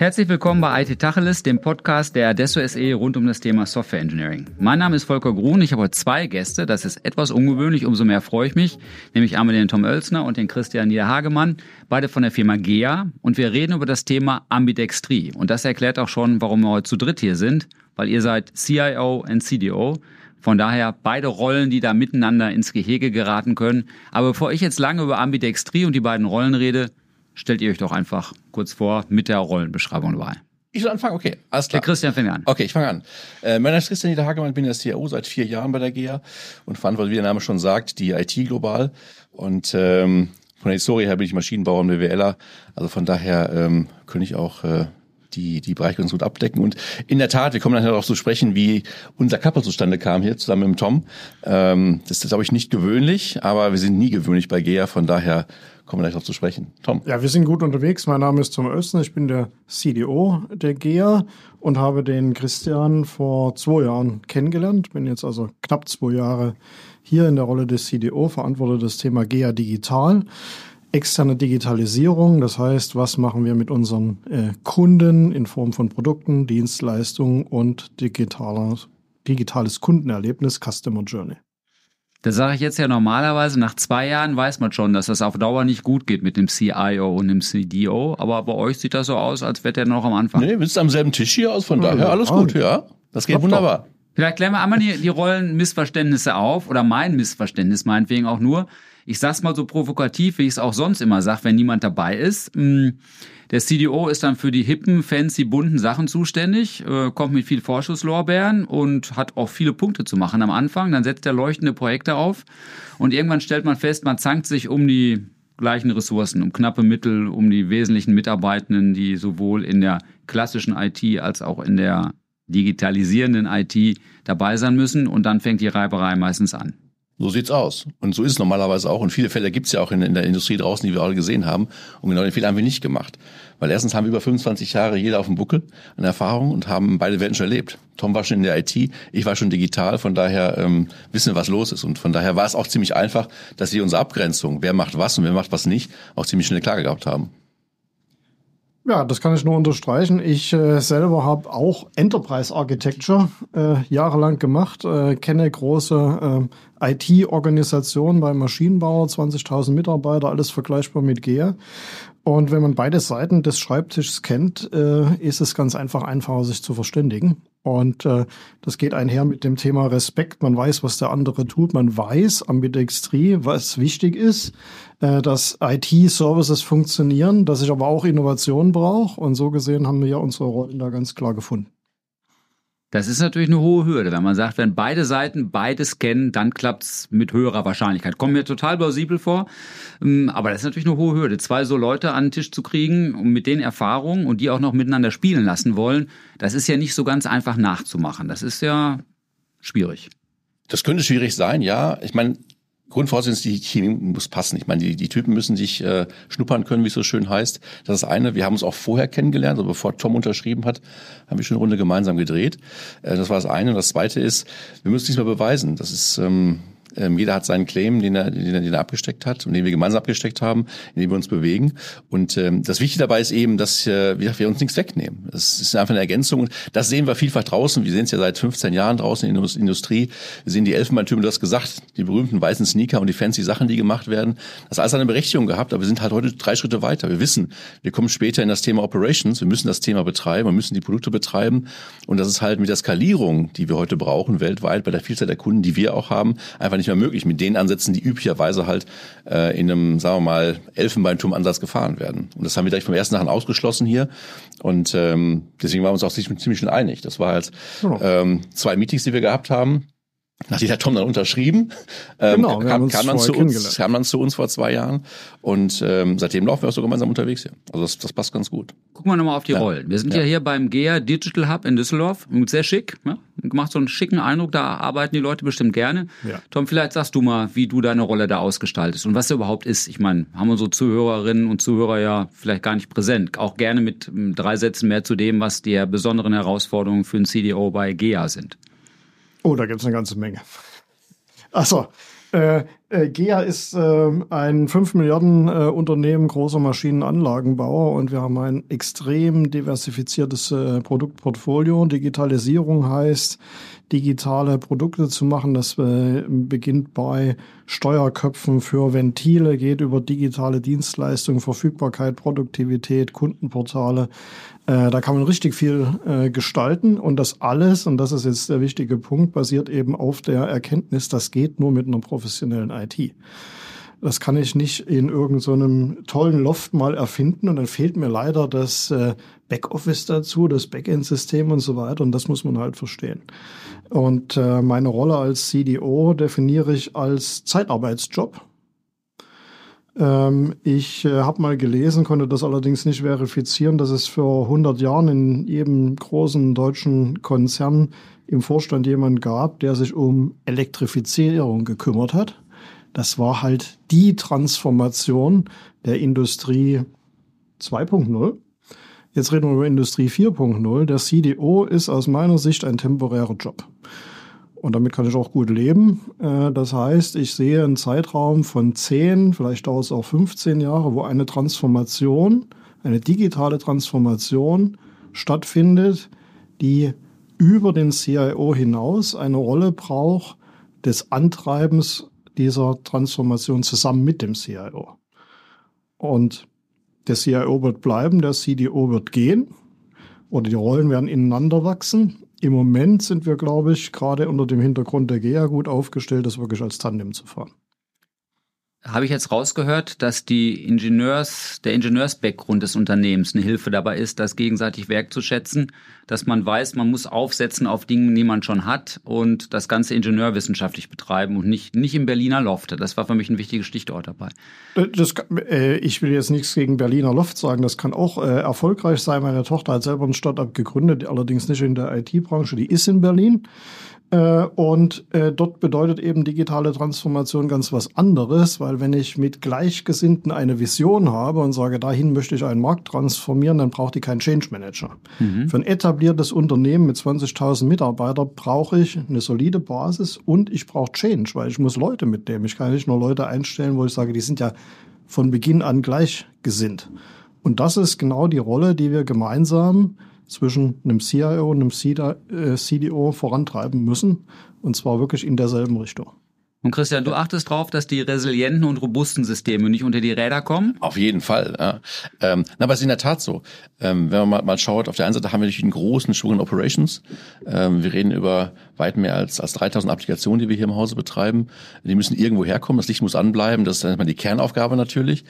Herzlich willkommen bei IT Tacheles, dem Podcast der Adesso SE rund um das Thema Software Engineering. Mein Name ist Volker Grun. Ich habe heute zwei Gäste. Das ist etwas ungewöhnlich, umso mehr freue ich mich. Nämlich einmal den Tom Oelsner und den Christian Niederhagemann, beide von der Firma GEA. Und wir reden über das Thema Ambidextrie. Und das erklärt auch schon, warum wir heute zu dritt hier sind, weil ihr seid CIO und CDO. Von daher beide Rollen, die da miteinander ins Gehege geraten können. Aber bevor ich jetzt lange über Ambidextrie und die beiden Rollen rede, stellt ihr euch doch einfach kurz vor mit der Rollenbeschreibung dabei. Ich soll anfangen? Okay, alles klar. Der Christian fängt an. Okay, ich fange an. Äh, mein Name ist Christian Niederhagemann, bin der CIO seit vier Jahren bei der GEA und verantworte, wie der Name schon sagt, die IT global. Und ähm, von der Historie her bin ich Maschinenbauer und BWLer. Also von daher ähm, könnte ich auch äh, die, die Bereiche ganz gut abdecken. Und in der Tat, wir kommen nachher auch zu sprechen, wie unser Couple zustande kam hier zusammen mit dem Tom. Ähm, das ist, glaube ich, nicht gewöhnlich, aber wir sind nie gewöhnlich bei GEA, von daher kommen wir gleich noch zu sprechen. Tom. Ja, wir sind gut unterwegs. Mein Name ist Tom Östen. Ich bin der CDO der GEA und habe den Christian vor zwei Jahren kennengelernt. Bin jetzt also knapp zwei Jahre hier in der Rolle des CDO, verantworte das Thema GEA Digital. Externe Digitalisierung, das heißt, was machen wir mit unseren äh, Kunden in Form von Produkten, Dienstleistungen und digitales, digitales Kundenerlebnis, Customer Journey. Da sage ich jetzt ja normalerweise, nach zwei Jahren weiß man schon, dass das auf Dauer nicht gut geht mit dem CIO und dem CDO. Aber bei euch sieht das so aus, als wäre der noch am Anfang. Nee, wir sitzen am selben Tisch hier aus, von ja, daher alles gut, ja. Das geht wunderbar. Doch. Vielleicht klären wir einmal die, die Rollenmissverständnisse auf oder mein Missverständnis meinetwegen auch nur. Ich sag's mal so provokativ, wie ich es auch sonst immer sage, wenn niemand dabei ist. Hm, der CDO ist dann für die hippen, fancy, bunten Sachen zuständig, äh, kommt mit viel Vorschusslorbeeren und hat auch viele Punkte zu machen am Anfang. Dann setzt er leuchtende Projekte auf und irgendwann stellt man fest, man zankt sich um die gleichen Ressourcen, um knappe Mittel, um die wesentlichen Mitarbeitenden, die sowohl in der klassischen IT als auch in der digitalisierenden IT dabei sein müssen. Und dann fängt die Reiberei meistens an. So sieht's aus. Und so ist es normalerweise auch. Und viele Fälle gibt's ja auch in, in, der Industrie draußen, die wir alle gesehen haben. Und genau den Fehler haben wir nicht gemacht. Weil erstens haben wir über 25 Jahre jeder auf dem Buckel an Erfahrung und haben beide Welten schon erlebt. Tom war schon in der IT, ich war schon digital, von daher ähm, wissen wir, was los ist. Und von daher war es auch ziemlich einfach, dass wir unsere Abgrenzung, wer macht was und wer macht was nicht, auch ziemlich schnell klar gehabt haben. Ja, das kann ich nur unterstreichen. Ich äh, selber habe auch Enterprise Architecture äh, jahrelang gemacht, äh, kenne große äh, IT-Organisationen beim Maschinenbauer, 20.000 Mitarbeiter, alles vergleichbar mit GEA. Und wenn man beide Seiten des Schreibtischs kennt, äh, ist es ganz einfach einfacher, sich zu verständigen. Und äh, das geht einher mit dem Thema Respekt. Man weiß, was der andere tut. Man weiß Ambidextrie, was wichtig ist, äh, dass IT-Services funktionieren, dass ich aber auch Innovation brauche. Und so gesehen haben wir ja unsere Rollen da ganz klar gefunden. Das ist natürlich eine hohe Hürde, wenn man sagt, wenn beide Seiten beides kennen, dann klappt's mit höherer Wahrscheinlichkeit. Kommt mir total plausibel vor, ähm, aber das ist natürlich eine hohe Hürde, zwei so Leute an den Tisch zu kriegen und mit den Erfahrungen und die auch noch miteinander spielen lassen wollen. Das ist ja nicht so ganz einfach nachzumachen. Das ist ja schwierig. Das könnte schwierig sein, ja. Ich meine, Grundvoraussetzung ist, die Chemie muss passen. Ich meine, die, die Typen müssen sich äh, schnuppern können, wie es so schön heißt. Das ist eine. Wir haben uns auch vorher kennengelernt, also bevor Tom unterschrieben hat, haben wir schon eine Runde gemeinsam gedreht. Äh, das war das eine. Und das zweite ist, wir müssen diesmal beweisen. Das ist ähm, ähm, jeder hat seinen Claim, den er, den er, den er abgesteckt hat und den wir gemeinsam abgesteckt haben, in dem wir uns bewegen. Und ähm, das Wichtige dabei ist eben, dass äh, wir uns nichts wegnehmen. Das ist einfach eine Ergänzung. Und das sehen wir vielfach draußen. Wir sehen es ja seit 15 Jahren draußen in der Industrie. Wir sehen die Elfenbeintürme, du hast gesagt, die berühmten weißen Sneaker und die fancy Sachen, die gemacht werden. Das hat alles eine Berechtigung gehabt, aber wir sind halt heute drei Schritte weiter. Wir wissen, wir kommen später in das Thema Operations. Wir müssen das Thema betreiben, wir müssen die Produkte betreiben. Und das ist halt mit der Skalierung, die wir heute brauchen, weltweit, bei der Vielzahl der Kunden, die wir auch haben, einfach nicht mehr möglich mit den Ansätzen, die üblicherweise halt äh, in einem, sagen wir mal, Elfenbeinturm-Ansatz gefahren werden. Und das haben wir gleich vom ersten an ausgeschlossen hier. Und ähm, deswegen waren wir uns auch ziemlich schon einig. Das war halt ähm, zwei Meetings, die wir gehabt haben. Nachdem hat Tom dann unterschrieben, ähm, genau, kam, kam, dann zu uns, kam dann zu uns vor zwei Jahren und ähm, seitdem laufen wir auch so gemeinsam unterwegs hier. Also das, das passt ganz gut. Gucken wir nochmal auf die ja. Rollen. Wir sind ja. ja. hier beim GEA Digital Hub in Düsseldorf. Sehr schick. Ja? Macht so einen schicken Eindruck, da arbeiten die Leute bestimmt gerne. Ja. Tom, vielleicht sagst du mal, wie du deine Rolle da ausgestaltest und was er überhaupt ist. Ich meine, haben unsere Zuhörerinnen und Zuhörer ja vielleicht gar nicht präsent. Auch gerne mit ähm, drei Sätzen mehr zu dem, was die besonderen Herausforderungen für ein CDO bei GEA sind. Oh, da gibt es eine ganze Menge. Achso, Äh, äh, GEA ist äh, ein 5 Milliarden äh, Unternehmen, großer Maschinenanlagenbauer und wir haben ein extrem diversifiziertes äh, Produktportfolio. Digitalisierung heißt, digitale Produkte zu machen. Das äh, beginnt bei Steuerköpfen für Ventile, geht über digitale Dienstleistungen, Verfügbarkeit, Produktivität, Kundenportale. Äh, da kann man richtig viel äh, gestalten und das alles, und das ist jetzt der wichtige Punkt, basiert eben auf der Erkenntnis, das geht nur mit einer professionellen IT. Das kann ich nicht in irgendeinem so tollen Loft mal erfinden und dann fehlt mir leider das äh, Backoffice dazu, das Backend-System und so weiter und das muss man halt verstehen. Und äh, meine Rolle als CDO definiere ich als Zeitarbeitsjob. Ähm, ich äh, habe mal gelesen, konnte das allerdings nicht verifizieren, dass es vor 100 Jahren in jedem großen deutschen Konzern im Vorstand jemand gab, der sich um Elektrifizierung gekümmert hat. Das war halt die Transformation der Industrie 2.0. Jetzt reden wir über Industrie 4.0. Der CDO ist aus meiner Sicht ein temporärer Job. Und damit kann ich auch gut leben. Äh, das heißt, ich sehe einen Zeitraum von 10, vielleicht dauert es auch 15 Jahre, wo eine Transformation, eine digitale Transformation stattfindet, die über den CIO hinaus eine Rolle braucht des Antreibens dieser Transformation zusammen mit dem CIO. Und der CIO wird bleiben, der CDO wird gehen oder die Rollen werden ineinander wachsen. Im Moment sind wir, glaube ich, gerade unter dem Hintergrund der GEA gut aufgestellt, das wirklich als Tandem zu fahren habe ich jetzt rausgehört, dass die Ingenieurs, der Ingenieurs-Backgrund des Unternehmens eine Hilfe dabei ist, das gegenseitig wertzuschätzen, dass man weiß, man muss aufsetzen auf Dingen, die man schon hat und das Ganze ingenieurwissenschaftlich betreiben und nicht, nicht im Berliner Loft. Das war für mich ein wichtiges Stichwort dabei. Das, äh, ich will jetzt nichts gegen Berliner Loft sagen. Das kann auch äh, erfolgreich sein. Meine Tochter hat selber ein Startup gegründet, allerdings nicht in der IT-Branche. Die ist in Berlin. Äh, und äh, dort bedeutet eben digitale Transformation ganz was anderes, weil wenn ich mit Gleichgesinnten eine Vision habe und sage, dahin möchte ich einen Markt transformieren, dann braucht die keinen Change Manager. Mhm. Für ein etabliertes Unternehmen mit 20.000 Mitarbeitern brauche ich eine solide Basis und ich brauche Change, weil ich muss Leute mitnehmen. Ich kann nicht nur Leute einstellen, wo ich sage, die sind ja von Beginn an gleichgesinnt. Und das ist genau die Rolle, die wir gemeinsam zwischen einem CIO und einem CDO äh, vorantreiben müssen. Und zwar wirklich in derselben Richtung. Und Christian, du achtest darauf, dass die resilienten und robusten Systeme nicht unter die Räder kommen? Auf jeden Fall. Ja. Ähm, na, aber es ist in der Tat so. Ähm, wenn man mal, mal schaut, auf der einen Seite haben wir natürlich einen großen Schwung in Operations. Ähm, wir reden über weit mehr als, als 3000 Applikationen, die wir hier im Hause betreiben. Die müssen irgendwo herkommen. Das Licht muss anbleiben. Das ist dann die Kernaufgabe natürlich.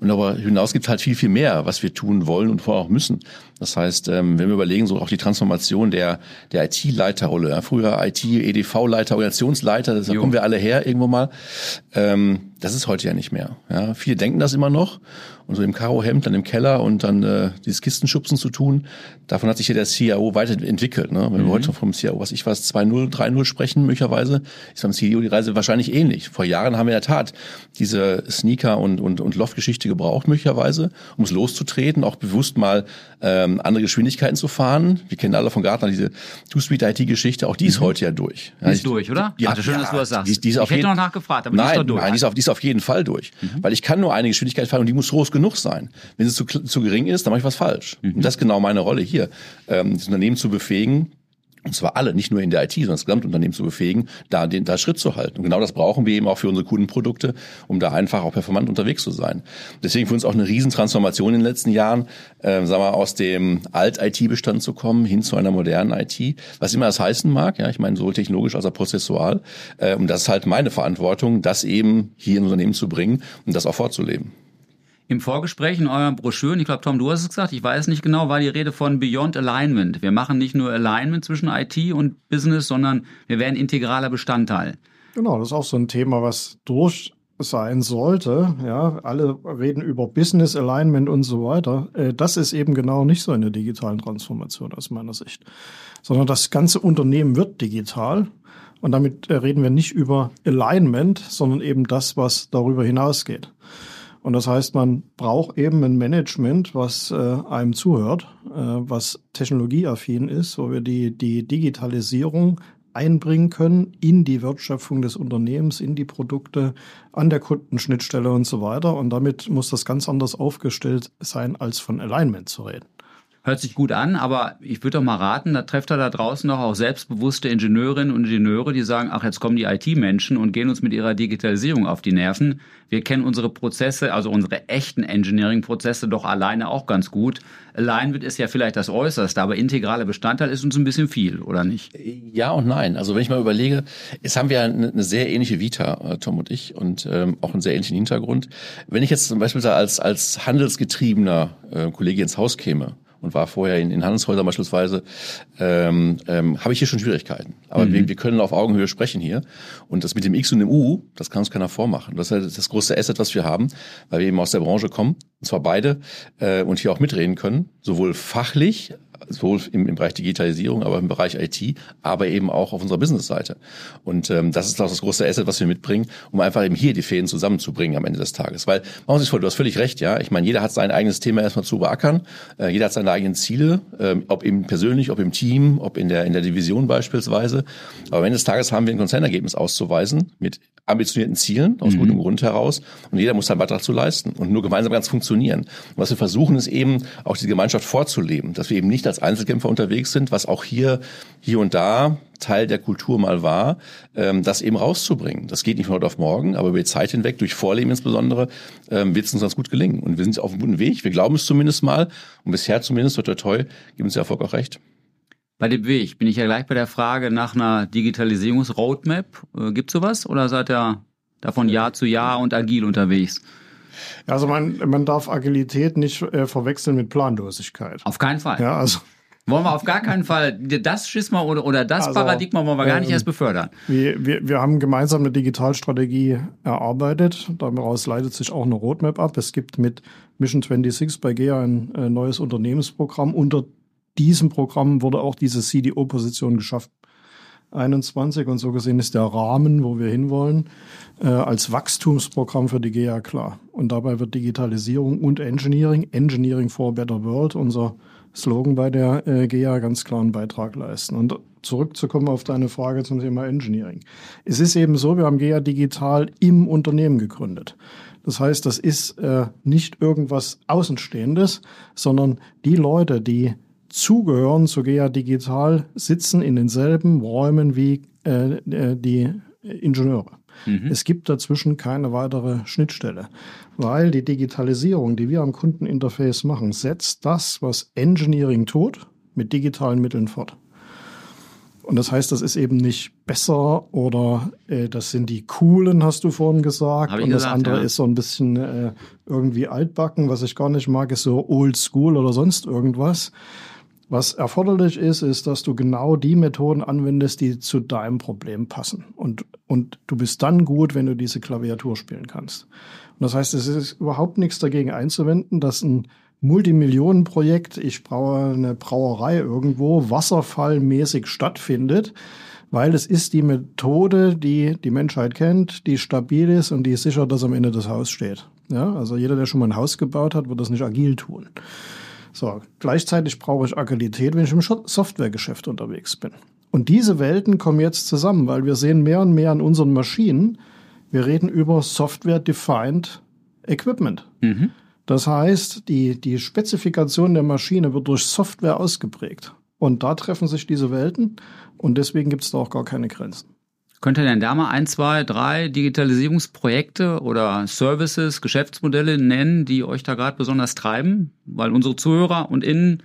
Und darüber hinaus gibt es halt viel, viel mehr, was wir tun wollen und vorher auch müssen. Das heißt, ähm, wenn wir überlegen, so auch die Transformation der, der IT-Leiterrolle. Ja, früher IT, EDV-Leiter, Organisationsleiter, da kommen wir alle her irgendwo mal. Ähm, das ist heute ja nicht mehr. Ja, viele denken das immer noch und so im Karohemd dann im Keller und dann äh, dieses Kistenschubsen zu tun. Davon hat sich ja der CIO weiterentwickelt. Ne? Wenn mhm. wir heute vom CIO, was ich was, 2.0, 3.0 sprechen, möglicherweise, ist beim CIO die Reise wahrscheinlich ähnlich. Vor Jahren haben wir in der Tat diese Sneaker- und, und, und Loft-Geschichte gebraucht, möglicherweise, um es loszutreten, auch bewusst mal ähm, andere Geschwindigkeiten zu fahren. Wir kennen alle von Gartner diese Two-Speed-IT-Geschichte, auch die ist mhm. heute ja durch. Die ist durch, oder? Ja, Ach, schön, ja, dass du das sagst. Die, die ich hätte noch nachgefragt, aber nein, die ist doch durch. Nein, die ist auf, die ist auf jeden Fall durch. Mhm. Weil ich kann nur eine Geschwindigkeit fahren und die muss groß genug sein. Wenn sie zu, zu gering ist, dann mache ich was falsch. Mhm. Und das ist genau meine Rolle hier, ähm, das Unternehmen zu befähigen, und zwar alle, nicht nur in der IT, sondern das Gesamtunternehmen zu befähigen, da, den, da Schritt zu halten. Und genau das brauchen wir eben auch für unsere Kundenprodukte, um da einfach auch performant unterwegs zu sein. Deswegen für uns auch eine Riesentransformation in den letzten Jahren, äh, sagen wir, aus dem Alt-IT-Bestand zu kommen hin zu einer modernen IT, was immer das heißen mag. Ja, ich meine, sowohl technologisch als auch prozessual. Äh, und das ist halt meine Verantwortung, das eben hier in Unternehmen zu bringen und das auch vorzuleben. Im Vorgespräch in euren Broschüren, ich glaube, Tom, du hast es gesagt, ich weiß nicht genau, war die Rede von Beyond Alignment. Wir machen nicht nur Alignment zwischen IT und Business, sondern wir werden integraler Bestandteil. Genau, das ist auch so ein Thema, was durch sein sollte. Ja, alle reden über Business Alignment und so weiter. Äh, das ist eben genau nicht so in der digitalen Transformation aus meiner Sicht, sondern das ganze Unternehmen wird digital. Und damit äh, reden wir nicht über Alignment, sondern eben das, was darüber hinausgeht. Und das heißt, man braucht eben ein Management, was äh, einem zuhört, äh, was technologieaffin ist, wo wir die, die Digitalisierung einbringen können in die Wertschöpfung des Unternehmens, in die Produkte, an der Kundenschnittstelle und so weiter. Und damit muss das ganz anders aufgestellt sein, als von Alignment zu reden. Hört sich gut an, aber ich würde doch mal raten, da trefft er da draußen doch auch selbstbewusste Ingenieurinnen und Ingenieure, die sagen, ach, jetzt kommen die IT-Menschen und gehen uns mit ihrer Digitalisierung auf die Nerven. Wir kennen unsere Prozesse, also unsere echten Engineering-Prozesse doch alleine auch ganz gut. Alignment ist ja vielleicht das Äußerste, aber integraler Bestandteil ist uns ein bisschen viel, oder nicht? Ja und nein. Also wenn ich mal überlege, jetzt haben wir eine, sehr ähnliche Vita, äh, Tom und ich, und ähm, auch einen sehr ähnlichen Hintergrund. Wenn ich jetzt zum Beispiel als, als handelsgetriebener äh, Kollege ins Haus käme, und war vorher in, in Handelshäusern beispielsweise, ähm, ähm, habe ich hier schon Schwierigkeiten. Aber mhm. wir, wir können auf Augenhöhe sprechen hier. Und das mit dem X und dem U, das kann uns keiner vormachen. Das ist das große Asset, was wir haben, weil wir eben aus der Branche kommen, und zwar beide, äh, und hier auch mitreden können, sowohl fachlich sowohl im, im Bereich Digitalisierung, aber im Bereich IT, aber eben auch auf unserer Businessseite. Und ähm, das ist auch das große Asset, was wir mitbringen, um einfach eben hier die Fäden zusammenzubringen am Ende des Tages. Weil, machen Sie sich vor, du hast völlig recht, ja. Ich meine, jeder hat sein eigenes Thema erstmal zu beackern, äh, jeder hat seine eigenen Ziele, ähm, ob eben persönlich, ob im Team, ob in der, in der Division beispielsweise. Aber am Ende des Tages haben wir ein Konzernergebnis auszuweisen mit ambitionierten Zielen, aus mhm. gutem Grund heraus. Und jeder muss seinen Beitrag zu leisten. Und nur gemeinsam kann es funktionieren. Und was wir versuchen, ist eben auch die Gemeinschaft vorzuleben, dass wir eben nicht als Einzelkämpfer unterwegs sind, was auch hier, hier und da Teil der Kultur mal war, ähm, das eben rauszubringen. Das geht nicht von heute auf morgen, aber über die Zeit hinweg, durch Vorleben insbesondere, ähm, wird es uns ganz gut gelingen. Und wir sind auf einem guten Weg. Wir glauben es zumindest mal. Und bisher zumindest, toi, toi, geben uns der Erfolg auch recht. Bei dem Weg bin ich ja gleich bei der Frage nach einer Digitalisierungsroadmap. Äh, Gibt es sowas oder seid ihr da von Jahr zu Jahr und agil unterwegs? Also man, man darf Agilität nicht äh, verwechseln mit Planlosigkeit. Auf keinen Fall. Ja, also wollen wir auf gar keinen Fall das Schisma oder, oder das also, Paradigma wollen wir gar nicht ähm, erst befördern. Wir, wir, wir haben gemeinsam eine Digitalstrategie erarbeitet. Daraus leitet sich auch eine Roadmap ab. Es gibt mit Mission 26 bei GEA ein äh, neues Unternehmensprogramm. Unter diesem Programm wurde auch diese CDO-Position geschaffen. 21 und so gesehen ist der Rahmen, wo wir hinwollen, äh, als Wachstumsprogramm für die GEA klar. Und dabei wird Digitalisierung und Engineering, Engineering for a Better World, unser Slogan bei der äh, GEA ganz klar einen Beitrag leisten. Und zurückzukommen auf deine Frage zum Thema Engineering. Es ist eben so, wir haben GEA Digital im Unternehmen gegründet. Das heißt, das ist äh, nicht irgendwas Außenstehendes, sondern die Leute, die zugehören zu GEA Digital, sitzen in denselben Räumen wie äh, äh die Ingenieure. Mhm. Es gibt dazwischen keine weitere Schnittstelle, weil die Digitalisierung, die wir am Kundeninterface machen, setzt das, was Engineering tut, mit digitalen Mitteln fort. Und das heißt, das ist eben nicht besser oder äh, das sind die coolen, hast du vorhin gesagt. und das andere ja. ist so ein bisschen äh, irgendwie altbacken. Was ich gar nicht mag, ist so old school oder sonst irgendwas. Was erforderlich ist, ist, dass du genau die Methoden anwendest, die zu deinem Problem passen. Und, und du bist dann gut, wenn du diese Klaviatur spielen kannst. Und das heißt, es ist überhaupt nichts dagegen einzuwenden, dass ein Multimillionenprojekt, ich brauche eine Brauerei irgendwo, wasserfallmäßig stattfindet, weil es ist die Methode, die die Menschheit kennt, die stabil ist und die sicher, dass am Ende das Haus steht. Ja, also jeder, der schon mal ein Haus gebaut hat, wird das nicht agil tun. So, gleichzeitig brauche ich Agilität, wenn ich im Softwaregeschäft unterwegs bin. Und diese Welten kommen jetzt zusammen, weil wir sehen mehr und mehr an unseren Maschinen, wir reden über Software-Defined Equipment. Mhm. Das heißt, die, die Spezifikation der Maschine wird durch Software ausgeprägt. Und da treffen sich diese Welten und deswegen gibt es da auch gar keine Grenzen. Könnt ihr denn da mal ein, zwei, drei Digitalisierungsprojekte oder Services, Geschäftsmodelle nennen, die euch da gerade besonders treiben? Weil unsere Zuhörer und Innen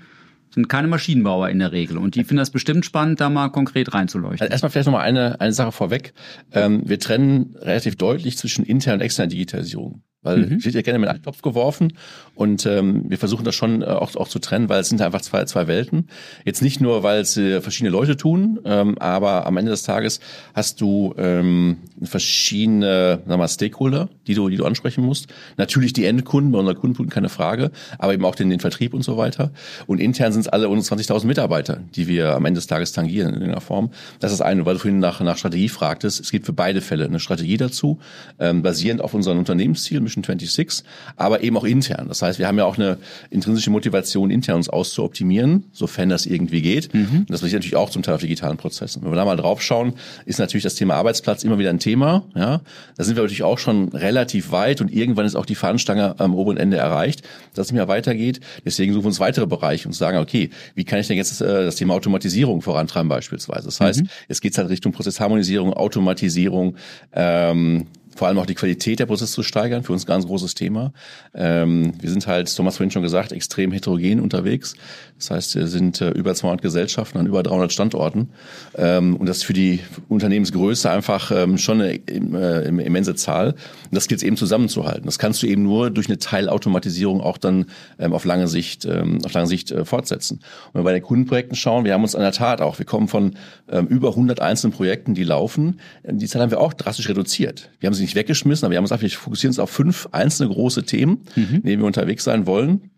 sind keine Maschinenbauer in der Regel und die finden das bestimmt spannend, da mal konkret reinzuleuchten. Also erstmal vielleicht nochmal eine, eine Sache vorweg. Ähm, wir trennen relativ deutlich zwischen interner und externer Digitalisierung. Weil mhm. wird ja gerne mit einem Topf geworfen und ähm, wir versuchen das schon äh, auch, auch zu trennen, weil es sind einfach zwei, zwei Welten. Jetzt nicht nur, weil es äh, verschiedene Leute tun, ähm, aber am Ende des Tages hast du ähm, verschiedene sag mal, Stakeholder, die du, die du ansprechen musst. Natürlich die Endkunden, bei unseren Kunden keine Frage, aber eben auch den, den Vertrieb und so weiter. Und intern sind es alle unsere 20.000 Mitarbeiter, die wir am Ende des Tages tangieren in irgendeiner Form. Das ist eine, weil du vorhin nach, nach Strategie fragtest. Es gibt für beide Fälle eine Strategie dazu, ähm, basierend auf unseren Unternehmenszielen Mission 26, aber eben auch intern. Das heißt, wir haben ja auch eine intrinsische Motivation, intern uns auszuoptimieren, sofern das irgendwie geht. Mhm. Und das basiert natürlich auch zum Teil auf digitalen Prozessen. Wenn wir da mal drauf schauen, ist natürlich das Thema Arbeitsplatz immer wieder ein Thema. Ja, da sind wir natürlich auch schon relativ weit und irgendwann ist auch die Fahnenstange am oberen Ende erreicht, dass es mehr weitergeht. Deswegen suchen wir uns weitere Bereiche und sagen, okay, wie kann ich denn jetzt das, äh, das Thema Automatisierung vorantreiben beispielsweise? Das heißt, mhm. es geht halt Richtung Prozessharmonisierung, Automatisierung, ähm, vor allem auch die Qualität der Prozesse zu steigern, für uns ein ganz großes Thema. Ähm, wir sind halt, Thomas vorhin schon gesagt, extrem heterogen unterwegs. Das heißt, wir sind äh, über 200 Gesellschaften an über 300 Standorten. Ähm, und das ist für die Unternehmensgröße einfach ähm, schon eine äh, immense Zahl. Und das gilt es eben zusammenzuhalten. Das kannst du eben nur durch eine Teilautomatisierung auch dann ähm, auf lange Sicht, ähm, auf lange Sicht äh, fortsetzen. Und wenn wir bei den Kundenprojekten schauen, wir haben uns an der Tat auch, wir kommen von ähm, über 100 einzelnen Projekten, die laufen. Die Zahl haben wir auch drastisch reduziert. Wir haben sie nicht weggeschmissen, aber wir haben gesagt, wir fokussieren uns auf fünf einzelne große Themen, mhm. in denen wir unterwegs sein wollen.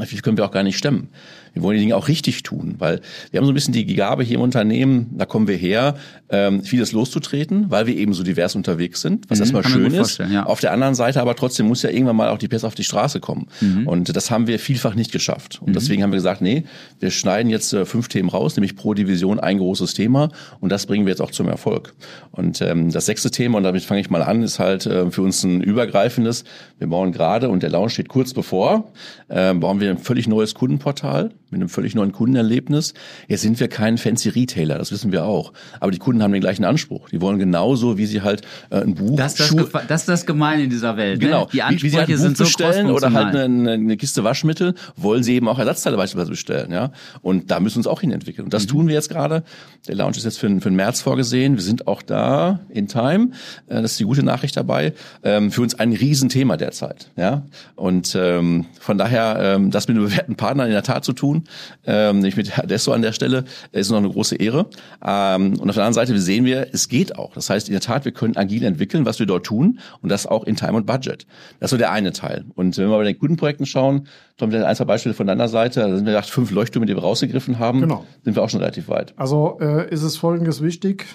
Natürlich können wir auch gar nicht stemmen. Wir wollen die Dinge auch richtig tun, weil wir haben so ein bisschen die Gabe hier im Unternehmen, da kommen wir her, ähm, vieles loszutreten, weil wir eben so divers unterwegs sind, was mhm, erstmal schön ist. Ja. Auf der anderen Seite aber trotzdem muss ja irgendwann mal auch die Pässe auf die Straße kommen. Mhm. Und das haben wir vielfach nicht geschafft. Und mhm. deswegen haben wir gesagt, nee, wir schneiden jetzt äh, fünf Themen raus, nämlich pro Division ein großes Thema und das bringen wir jetzt auch zum Erfolg. Und ähm, das sechste Thema, und damit fange ich mal an, ist halt äh, für uns ein übergreifendes. Wir bauen gerade, und der Launch steht kurz bevor, äh, bauen wir ein völlig neues Kundenportal mit einem völlig neuen Kundenerlebnis. Jetzt sind wir kein fancy Retailer, das wissen wir auch. Aber die Kunden haben den gleichen Anspruch. Die wollen genauso, wie sie halt äh, ein Buch... Das, das, das ist das Gemeine in dieser Welt. Ne? Genau. Ne? Die Ansprüche wie, wie sie halt ein Buch sind bestellen so oder halt eine, eine, Kiste Waschmittel, wollen sie eben auch Ersatzteile beispielsweise bestellen. ja. Und da müssen wir uns auch hin entwickeln. Und das mhm. tun wir jetzt gerade. Der Launch ist jetzt für, für den März vorgesehen. Wir sind auch da in Time. Äh, das ist die gute Nachricht dabei. Ähm, für uns ein Riesenthema derzeit. Ja. Und ähm, von daher, ähm, das mit einem bewährten Partner in der Tat zu tun, ähm, nicht mit Adesso an der Stelle, ist noch eine große Ehre. Ähm, und auf der anderen Seite sehen wir, es geht auch. Das heißt, in der Tat, wir können agil entwickeln, was wir dort tun und das auch in Time und Budget. Das ist so der eine Teil. Und wenn wir bei den Kundenprojekten schauen, haben wir ein, zwei Beispiele von deiner Seite, da sind wir gedacht, fünf Leuchttürme, die wir rausgegriffen haben, genau. sind wir auch schon relativ weit. Also äh, ist es folgendes wichtig,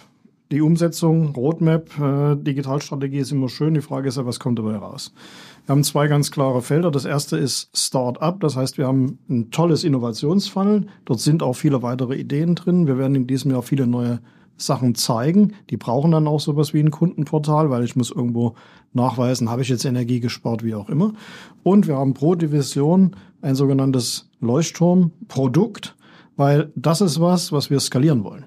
die Umsetzung, Roadmap, äh, Digitalstrategie ist immer schön. Die Frage ist ja, was kommt dabei raus? Wir haben zwei ganz klare Felder. Das erste ist Start-up. Das heißt, wir haben ein tolles Innovationsfunnel. Dort sind auch viele weitere Ideen drin. Wir werden in diesem Jahr viele neue Sachen zeigen. Die brauchen dann auch sowas wie ein Kundenportal, weil ich muss irgendwo nachweisen, habe ich jetzt Energie gespart, wie auch immer. Und wir haben pro Division ein sogenanntes Leuchtturmprodukt, weil das ist was, was wir skalieren wollen.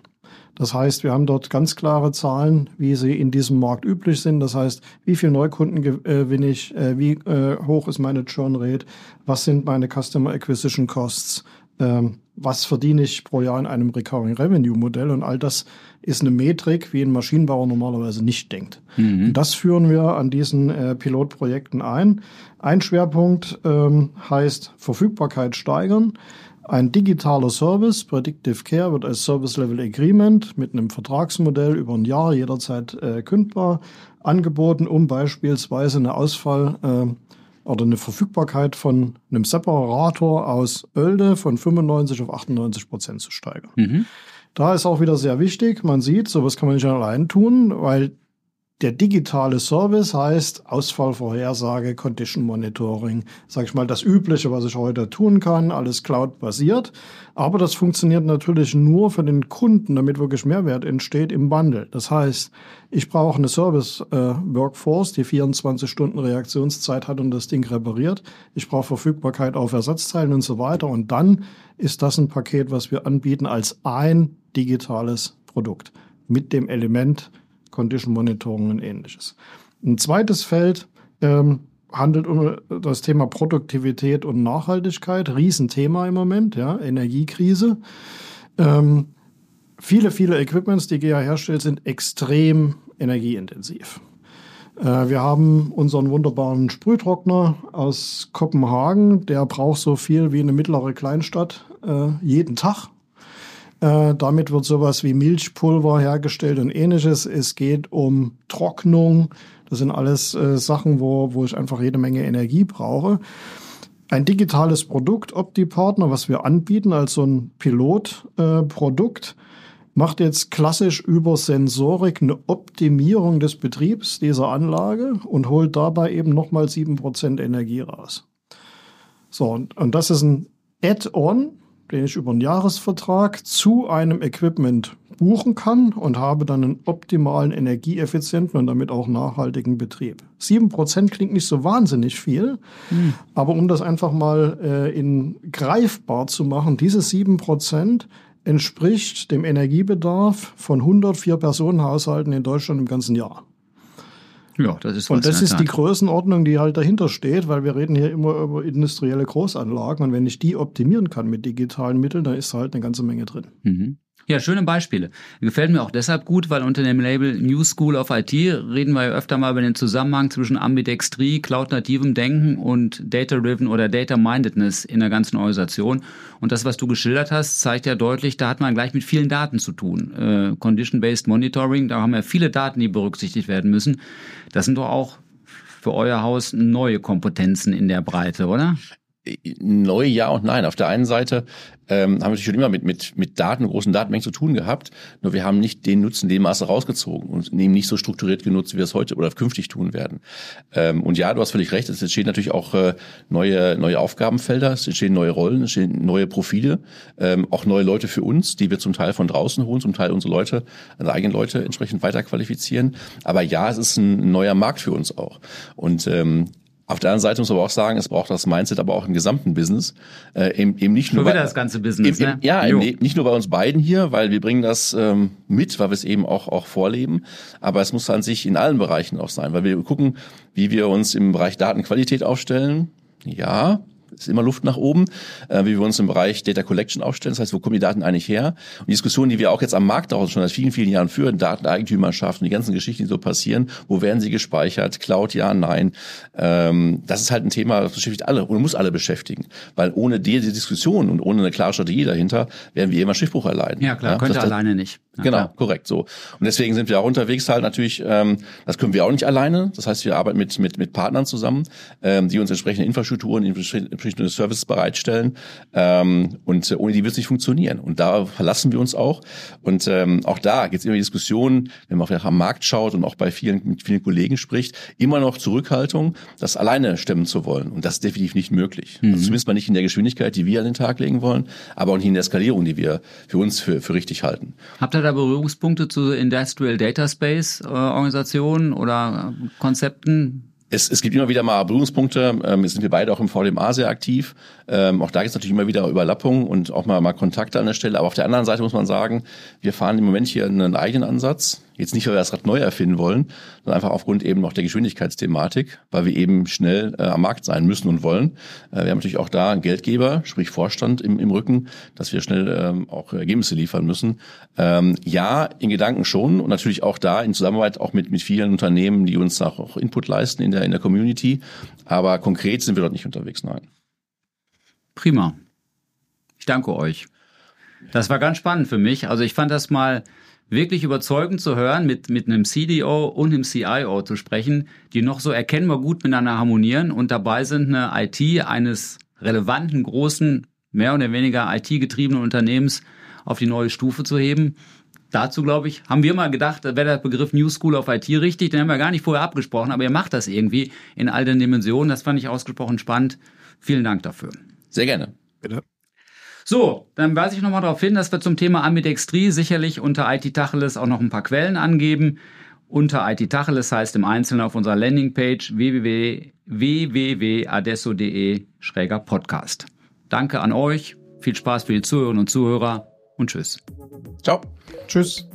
Das heißt, wir haben dort ganz klare Zahlen, wie sie in diesem Markt üblich sind. Das heißt, wie viel Neukunden gewinne äh, ich, äh, wie äh, hoch ist meine Churn Rate, was sind meine Customer Acquisition Costs, ähm, was verdiene ich pro Jahr in einem Recurring Revenue Modell und all das ist eine Metrik, wie ein Maschinenbauer normalerweise nicht denkt. Mhm. Und das führen wir an diesen äh, Pilotprojekten ein. Ein Schwerpunkt ähm, heißt Verfügbarkeit steigern. Ein digitaler Service, Predictive Care, wird als Service Level Agreement mit einem Vertragsmodell über ein Jahr jederzeit äh, kündbar angeboten, um beispielsweise eine Ausfall äh, oder eine Verfügbarkeit von einem Separator aus Oelde von 95 auf 98 Prozent zu steigern. Mhm. Da ist auch wieder sehr wichtig, man sieht, sowas kann man nicht allein tun, weil der digitale Service heißt Ausfallvorhersage, Condition Monitoring, sag ich mal das Übliche, was ich heute tun kann, alles Cloud-basiert. Aber das funktioniert natürlich nur für den Kunden, damit wirklich Mehrwert entsteht im Bundle. Das heißt, ich brauche eine Service-Workforce, äh, die 24 Stunden Reaktionszeit hat und das Ding repariert. Ich brauche Verfügbarkeit auf Ersatzteilen und so weiter. Und dann ist das ein Paket, was wir anbieten als ein digitales Produkt mit dem Element Condition Monitoring und ähnliches. Ein zweites Feld ähm, handelt um das Thema Produktivität und Nachhaltigkeit. Riesenthema im Moment, ja, Energiekrise. Ähm, viele, viele Equipments, die GEA herstellt, sind extrem energieintensiv. Äh, wir haben unseren wunderbaren Sprühtrockner aus Kopenhagen, der braucht so viel wie eine mittlere Kleinstadt äh, jeden Tag. Äh, damit wird sowas wie Milchpulver hergestellt und ähnliches. Es geht um Trocknung. Das sind alles äh, Sachen, wo, wo ich einfach jede Menge Energie brauche. Ein digitales Produkt, OptiPartner, was wir anbieten als so ein Pilotprodukt, äh, macht jetzt klassisch über Sensorik eine Optimierung des Betriebs dieser Anlage und holt dabei eben nochmal 7% Energie raus. So, und, und das ist ein Add-on, den ich über einen Jahresvertrag zu einem Equipment buchen kann und habe dann einen optimalen, energieeffizienten und damit auch nachhaltigen Betrieb. Sieben Prozent klingt nicht so wahnsinnig viel, hm. aber um das einfach mal äh, in greifbar zu machen, diese sieben Prozent entspricht dem Energiebedarf von 104 Personenhaushalten in Deutschland im ganzen Jahr. Ja, das ist Und das ist die Größenordnung, die halt dahinter steht, weil wir reden hier immer über industrielle Großanlagen und wenn ich die optimieren kann mit digitalen Mitteln, dann ist halt eine ganze Menge drin. Mhm. Ja, schöne Beispiele. Gefällt mir auch deshalb gut, weil unter dem Label New School of IT reden wir ja öfter mal über den Zusammenhang zwischen Ambidextrie, cloud-nativem Denken und Data-Driven oder Data-Mindedness in der ganzen Organisation. Und das, was du geschildert hast, zeigt ja deutlich, da hat man gleich mit vielen Daten zu tun. Äh, Condition-Based Monitoring, da haben wir viele Daten, die berücksichtigt werden müssen. Das sind doch auch für euer Haus neue Kompetenzen in der Breite, oder? Neu ja und nein. Auf der einen Seite ähm, haben wir natürlich schon immer mit, mit, mit Daten, großen Datenmengen zu tun gehabt, nur wir haben nicht den Nutzen dem Maße rausgezogen und nehmen nicht so strukturiert genutzt, wie wir es heute oder künftig tun werden. Ähm, und ja, du hast völlig recht, es entstehen natürlich auch äh, neue, neue Aufgabenfelder, es entstehen neue Rollen, es entstehen neue Profile, ähm, auch neue Leute für uns, die wir zum Teil von draußen holen, zum Teil unsere Leute, unsere eigenen Leute entsprechend weiter qualifizieren. Aber ja, es ist ein neuer Markt für uns auch. Und ähm, auf der anderen Seite muss man aber auch sagen, es braucht das Mindset aber auch im gesamten Business. Äh, eben, eben nicht nur bei, das ganze Business, eben, ne? Ja, eben, nicht nur bei uns beiden hier, weil wir bringen das ähm, mit, weil wir es eben auch, auch vorleben. Aber es muss an sich in allen Bereichen auch sein, weil wir gucken, wie wir uns im Bereich Datenqualität aufstellen. Ja, ist immer Luft nach oben, äh, wie wir uns im Bereich Data Collection aufstellen. Das heißt, wo kommen die Daten eigentlich her? Und die Diskussion, die wir auch jetzt am Markt auch schon seit vielen, vielen Jahren führen, Dateneigentümerschaften, die ganzen Geschichten, die so passieren, wo werden sie gespeichert? Cloud, ja, nein. Ähm, das ist halt ein Thema, das beschäftigt alle und muss alle beschäftigen. Weil ohne diese Diskussion und ohne eine klare Strategie dahinter, werden wir immer Schiffbruch erleiden. Ja, klar, ja, könnte alleine nicht. Genau, klar. korrekt, so. Und deswegen sind wir auch unterwegs halt natürlich, ähm, das können wir auch nicht alleine. Das heißt, wir arbeiten mit, mit, mit Partnern zusammen, ähm, die uns entsprechende Infrastrukturen, entsprechende Services bereitstellen. Ähm, und äh, ohne die wird es nicht funktionieren. Und da verlassen wir uns auch. Und ähm, auch da gibt es immer die Diskussion, wenn man auch am Markt schaut und auch bei vielen, mit vielen Kollegen spricht, immer noch Zurückhaltung, das alleine stemmen zu wollen. Und das ist definitiv nicht möglich. Mhm. Also zumindest mal nicht in der Geschwindigkeit, die wir an den Tag legen wollen, aber auch nicht in der Skalierung, die wir für uns für, für richtig halten. Habt ihr da Berührungspunkte zu Industrial Data Space äh, Organisationen oder Konzepten? es, es gibt immer wieder mal Berührungspunkte. Ähm, jetzt sind wir beide auch im VDMA sehr aktiv. Ähm, auch da gibt es natürlich immer wieder Überlappungen und auch mal, mal Kontakte an der Stelle. Aber auf der anderen Seite muss man sagen, wir fahren im Moment hier einen eigenen Ansatz. Jetzt nicht, weil wir das Rad neu erfinden wollen, sondern einfach aufgrund eben noch der Geschwindigkeitsthematik, weil wir eben schnell äh, am Markt sein müssen und wollen. Äh, wir haben natürlich auch da einen Geldgeber, sprich Vorstand im, im Rücken, dass wir schnell ähm, auch Ergebnisse liefern müssen. Ähm, ja, in Gedanken schon und natürlich auch da in Zusammenarbeit auch mit, mit vielen Unternehmen, die uns auch Input leisten in der, in der Community. Aber konkret sind wir dort nicht unterwegs, nein. Prima. Ich danke euch. Das war ganz spannend für mich. Also ich fand das mal wirklich überzeugend zu hören, mit, mit einem CDO und einem CIO zu sprechen, die noch so erkennbar gut miteinander harmonieren und dabei sind, eine IT eines relevanten, großen, mehr oder weniger IT-getriebenen Unternehmens auf die neue Stufe zu heben. Dazu, glaube ich, haben wir mal gedacht, wäre der Begriff New School of IT richtig, den haben wir gar nicht vorher abgesprochen, aber ihr macht das irgendwie in all den Dimensionen. Das fand ich ausgesprochen spannend. Vielen Dank dafür. Sehr gerne. Bitte. So, dann weise ich nochmal darauf hin, dass wir zum Thema Ambidextrie sicherlich unter IT Tacheles auch noch ein paar Quellen angeben. Unter IT Tacheles heißt im Einzelnen auf unserer Landingpage www.adesso.de-podcast. Danke an euch, viel Spaß für die Zuhörerinnen und Zuhörer und tschüss. Ciao. Tschüss.